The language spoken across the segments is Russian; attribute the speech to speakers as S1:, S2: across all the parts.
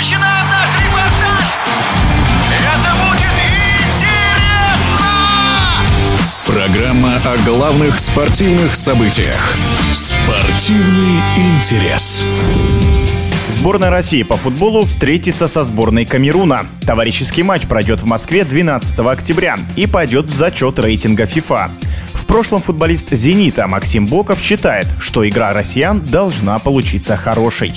S1: начинаем наш репортаж! Это будет интересно!
S2: Программа о главных спортивных событиях. Спортивный интерес.
S3: Сборная России по футболу встретится со сборной Камеруна. Товарищеский матч пройдет в Москве 12 октября и пойдет в зачет рейтинга FIFA. В прошлом футболист «Зенита» Максим Боков считает, что игра россиян должна получиться хорошей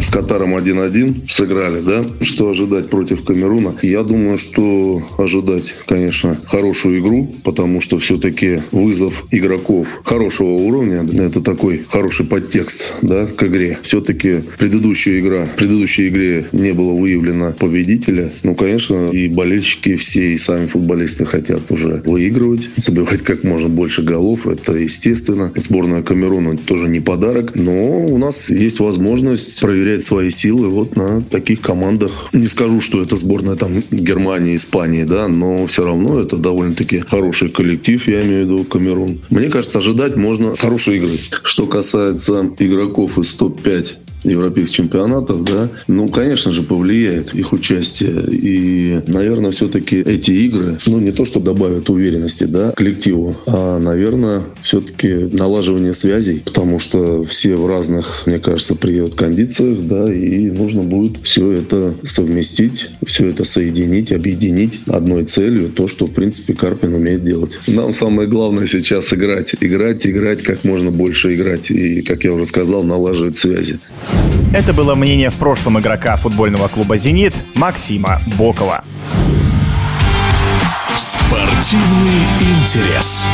S4: с Катаром 1-1 сыграли, да? Что ожидать против Камеруна? Я думаю, что ожидать, конечно, хорошую игру, потому что все-таки вызов игроков хорошего уровня, это такой хороший подтекст, да, к игре. Все-таки предыдущая игра, в предыдущей игре не было выявлено победителя. Ну, конечно, и болельщики все, и сами футболисты хотят уже выигрывать, забивать как можно больше голов. Это естественно. Сборная Камеруна тоже не подарок, но у нас есть возможность проверить проверять свои силы вот на таких командах. Не скажу, что это сборная там Германии, Испании, да, но все равно это довольно-таки хороший коллектив, я имею в виду Камерун. Мне кажется, ожидать можно хорошей игры. Что касается игроков из топ-5 европейских чемпионатов, да, ну, конечно же, повлияет их участие. И, наверное, все-таки эти игры, ну, не то, что добавят уверенности, да, коллективу, а, наверное, все-таки налаживание связей, потому что все в разных, мне кажется, приют кондициях, да, и нужно будет все это совместить, все это соединить, объединить одной целью, то, что, в принципе, Карпин умеет делать. Нам самое главное сейчас играть, играть, играть, как можно больше играть, и, как я уже сказал, налаживать связи.
S3: Это было мнение в прошлом игрока футбольного клуба «Зенит» Максима Бокова.
S2: Спортивный интерес.